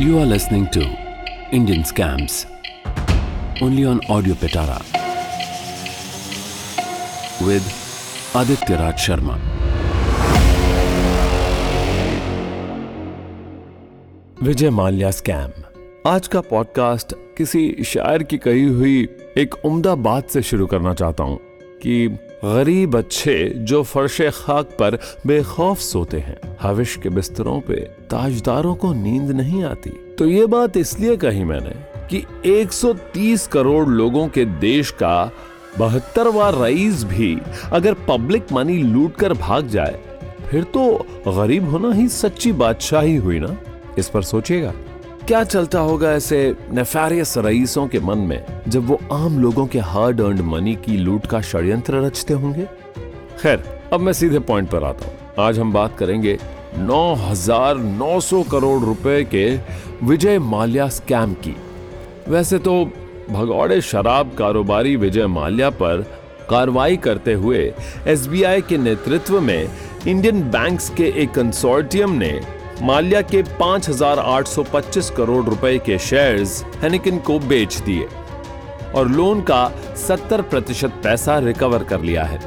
You are listening to Indian Scams only on Audio Petara with Aditya Raj Sharma. Vijay Mallya scam आज का podcast किसी शायर की कही हुई एक उम्दा बात से शुरू करना चाहता हूँ कि गरीब अच्छे जो फर्श खाक पर बेखौफ सोते हैं। हविश के बिस्तरों पे ताजदारों को नींद नहीं आती। तो ये बात इसलिए कही मैंने कि 130 करोड़ लोगों के देश का बहत्तरवा रईस भी अगर पब्लिक मनी लूट कर भाग जाए, फिर तो गरीब होना ही सच्ची बादशाही हुई ना? इस पर सोचिएगा। क्या चलता होगा ऐसे नेफारियस रईसों के मन में जब वो आम लोगों के हार्ड अर्न मनी की लूट का षड्यंत्र रचते होंगे? खैर अब मैं सीधे पॉइंट पर आता हूँ। आज हम बात करेंगे 9,900 करोड़ रुपए के विजय माल्या स्कैम की। वैसे तो भगौड़े शराब कारोबारी विजय माल्या पर कार्रवाई करते हुए एसबीआई के नेतृत्व में इंडियन बैंक्स के एक कंसोर्टियम ने माल्या के 5,825 करोड़ रुपए के शेयर्स हेनिकन को बेच दिए और लोन का 70 प्रतिशत पैसा रिकवर कर लिया है।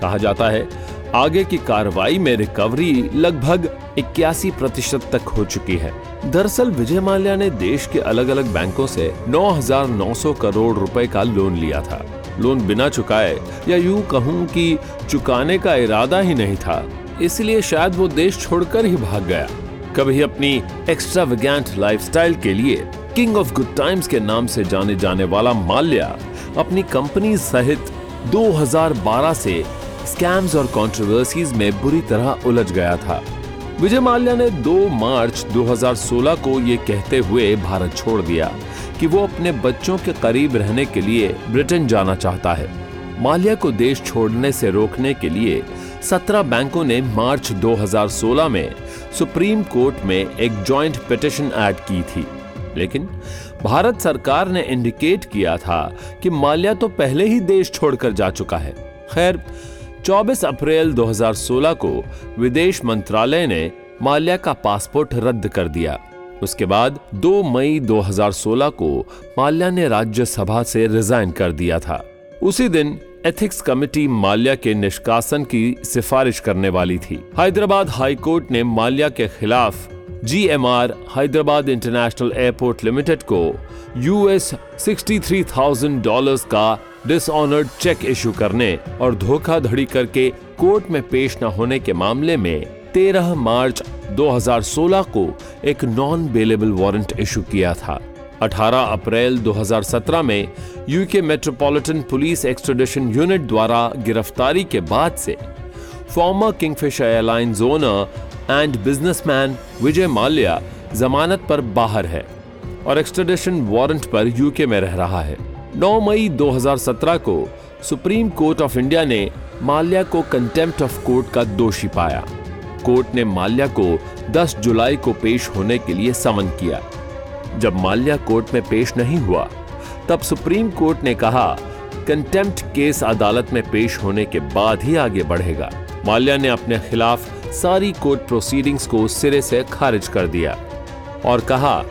कहा जाता है आगे की कार्रवाई में रिकवरी लगभग इक्यासी प्रतिशत तक हो चुकी है। दरअसल विजय माल्या ने देश के अलग अलग बैंकों से 9,900 करोड़ रुपए का लोन लिया था। लोन बिना चुकाए या यूँ कहूँ कि चुकाने का इरादा ही नहीं था। इसलिए शायद वो देश छोड़कर ही भाग गया। कभी अपनी एक्स्ट्रा लाइफस्टाइल के लिए किंग ऑफ़ गुड टाइम्स के नाम से जाने जाने वाला माल्या अपनी कंपनी सहित 2012 से स्कैम्स और कंट्रोवर्सीज में बुरी तरह उलझ गया था। विजय माल्या ने 2 मार्च 2016 को ये कहते हुए भारत छोड़ दिया कि वो अपने बच्चों के करीब रहने के लिए ब्रिटेन जाना चाहता है। माल्या को देश छोड़ने से रोकने के लिए 17 बैंकों ने मार्च 2016 में सुप्रीम कोर्ट में एक जॉइंट पिटिशन ऐड की थी। लेकिन भारत सरकार ने इंडिकेट किया था कि माल्या तो पहले ही देश छोड़कर जा चुका है। खैर 24 अप्रैल 2016 को विदेश मंत्रालय ने माल्या का पासपोर्ट रद्द कर दिया। उसके बाद 2 मई 2016 को माल्या ने राज्यसभा से रिजाइन कर दिया था। उसी दिन एथिक्स कमेटी माल्या के निष्कासन की सिफारिश करने वाली थी। हैदराबाद हाई कोर्ट ने माल्या के खिलाफ GMR Hyderabad International Airport Limited को यूएस 63,000 डॉलर्स का डिसऑनर्ड चेक इशू करने और धोखाधड़ी करके कोर्ट में पेश न होने के मामले में 13 मार्च 2016 को एक नॉन बेलेबल वारंट इशू किया था। 18 अप्रैल 2017 में UK metropolitan police extradition unit द्वारा गिरफ्तारी के बाद से former Kingfisher airlines owner and businessman Vijay Mallya जमानत पर बाहर है और एक्सट्रेडिशन वारंट पर यूके में रह रहा है। 9 मई 2017 को सुप्रीम कोर्ट ऑफ़ इंडिया ने माल्या को कंटेम्प्ट ऑफ़ कोर्ट का दोषी पाया। कोर्ट ने माल्या को 10 जुलाई को पेश होने के लिए समन किया। जब माल्या कोर्ट में पेश नहीं हुआ, तब सुप्रीम कोर्ट ने कहा, कंटेम्प्ट केस अदालत में पेश होने के बाद ही आगे बढ़ेगा। माल्या ने अपने खिलाफ सारी कोर्ट प्रोसीडिंग्स को सिरे से खारिज कर दिया और कहा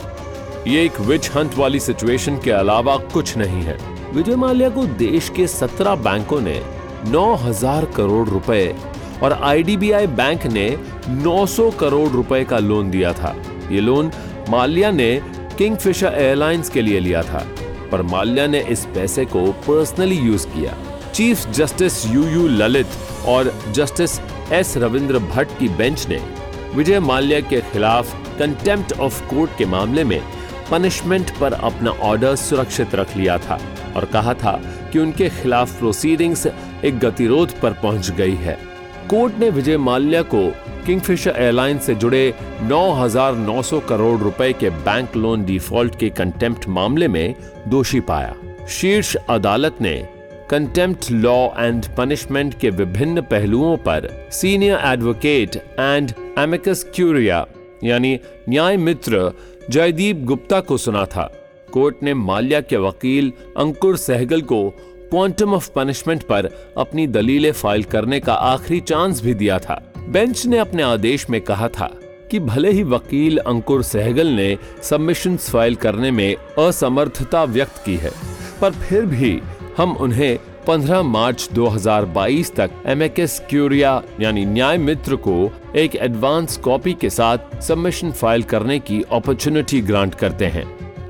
यह एक विच हंट वाली सिचुएशन के अलावा कुछ नहीं है। विजय माल्या को देश के सत्रह बैंकों ने 9000 करोड़ रुपए और आईडीबीआई बैंक ने 900 करोड़ रुपए का लोन दिया था। ये लोन माल्या ने किंगफिशर एयरलाइंस के लिए लिया था, पर माल्या ने इस पैसे को पर्सनली यूज़ किया। Chief justice U U Lalit और जस्टिस एस रविंद्र भट्ट की बेंच ने विजय माल्या के खिलाफ कंटेम्प्ट ऑफ़ कोर्ट के मामले में पनिशमेंट पर अपना ऑर्डर सुरक्षित रख लिया था और कहा था कि उनके खिलाफ प्रोसीडिंग्स एक गतिरोध पर पहुँच गई है। कोर्ट ने विजय माल्या को किंगफिशर एयरलाइंस से जुड़े 9,900 करोड़ रुपए के बैंक लोन डिफ़ॉल्ट के कंटेम्प्ट मामले में दोषी पाया। शीर्ष अदालत ने कंटेम्प्ट लॉ एंड पनिशमेंट के विभिन्न पहलुओं पर senior advocate and amicus curiae यानी न्याय मित्र जयदीप गुप्ता को सुना था। कोर्ट ने माल्या के वकील अंकुर सहगल को क्वांटम ऑफ़ पनिशमेंट पर अपनी दलीलें फ़ाइल करने का आखिरी चांस भी दिया था। बेंच ने अपने आदेश में कहा था कि भले ही वकील अंकुर सहगल ने सबमिशन फ़ाइल करने में असमर्थता व्यक्त की है, पर फिर भी हम उन्हें 15 मार्च 2022 तक एमएकएस क्यूरिया यानी न्याय मित्र को एक एडवांस कॉपी के साथ सबमिशन फ़ाइल करने की अपॉर्चुनिटी ग्रांट करते हैं।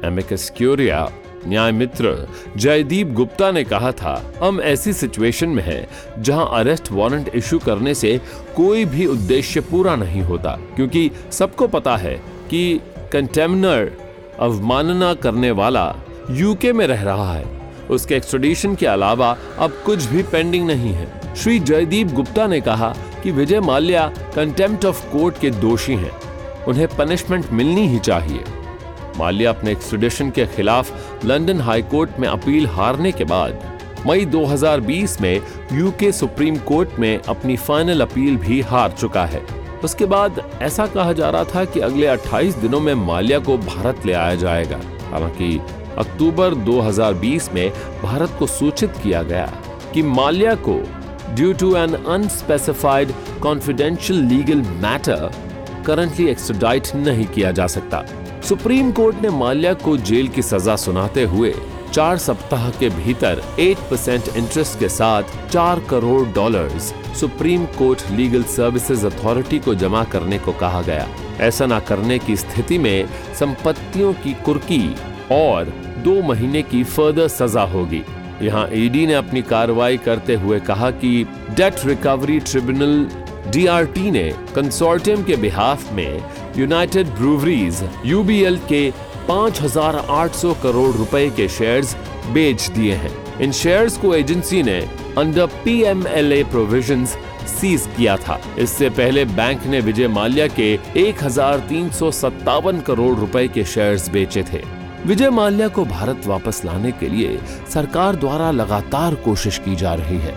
एमएकएस क्यूरिया न्याय मित्र, जयदीप गुप्ता ने कहा था, हम ऐसी सिचुएशन में हैं, जहाँ अरेस्ट वारंट इशू करने से कोई भी उद्देश्य पूरा नहीं होता, क्योंकि सबको पता है कि कंटेमनर अवमानना करने वाला यूके में रह रहा है। उसके एक्सट्रेडिशन के अलावा अब कुछ भी पेंडिंग नहीं है। श्री जयदीप गुप्ता ने कहा कि Vijay Mallya contempt of court के दोषी हैं। उन्हें पनिशमेंट मिलनी ही चाहिए। माल्या अपने एक्सट्रेडिशन के खिलाफ लंदन हाई कोर्ट में अपील हारने के बाद, मई 2020 में यूके सुप्रीम कोर्ट में अपनी फाइनल अपील भी हार चुका है। उसके बाद ऐसा कहा जा रहा था कि अगले 28 दिनों में माल्या को भारत ले आया जाएगा। हालाँकि अक्टूबर 2020 में भारत को सूचित किया गया कि माल्या को due to an unspecified confidential legal matter currently extradite नहीं किया जा सकता। सुप्रीम कोर्ट ने माल्या को जेल की सजा सुनाते हुए चार सप्ताह के भीतर 8 परसेंट इंटरेस्ट के साथ चार crore dollars supreme court legal services authority को जमा करने को कहा गया। ऐसा न करने की स्थिति में संपत्तियों की कुर्की और दो महीने की फर्दर सजा होगी। यहाँ ईडी ने अपनी कार्रवाई करते हुए कहा कि डेट रिकवरी ट्रिब्यूनल डीआरटी ने कंसोर्टियम के बिहाफ में यूनाइटेड ब्रूवरीज यूबीएल के 5,800 करोड़ रुपए के शेयर्स बेच दिए हैं। इन शेयर्स को एजेंसी ने अंडर पीएमएलए प्रोविजंस सीज किया था। इससे पहले बैंक ने विजय माल्या के एक हज़ार तीन सौ सत्तावन करोड़ रुपए के शेयर्स बेचे थे। विजय माल्या को भारत वापस लाने के लिए सरकार द्वारा लगातार कोशिश की जा रही है।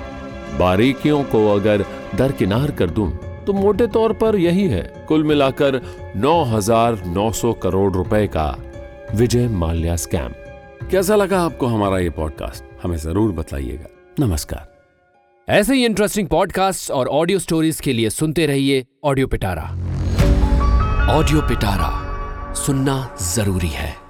बारीकियों को अगर दरकिनार कर दूँ तो मोटे तौर पर यही है। कुल मिलाकर 9,900 करोड़ रुपए का विजय माल्या स्कैम। कैसा लगा आपको हमारा ये पॉडकास्ट हमें ज़रूर बताइएगा। नमस्कार। ऐसे ही इंटरेस्टिंग पॉडकास्ट और ऑडियो स्टोरीज के लिए सुनते रहिए ऑडियो पिटारा ऑडियो पिटारा सुनना ज़रूरी है।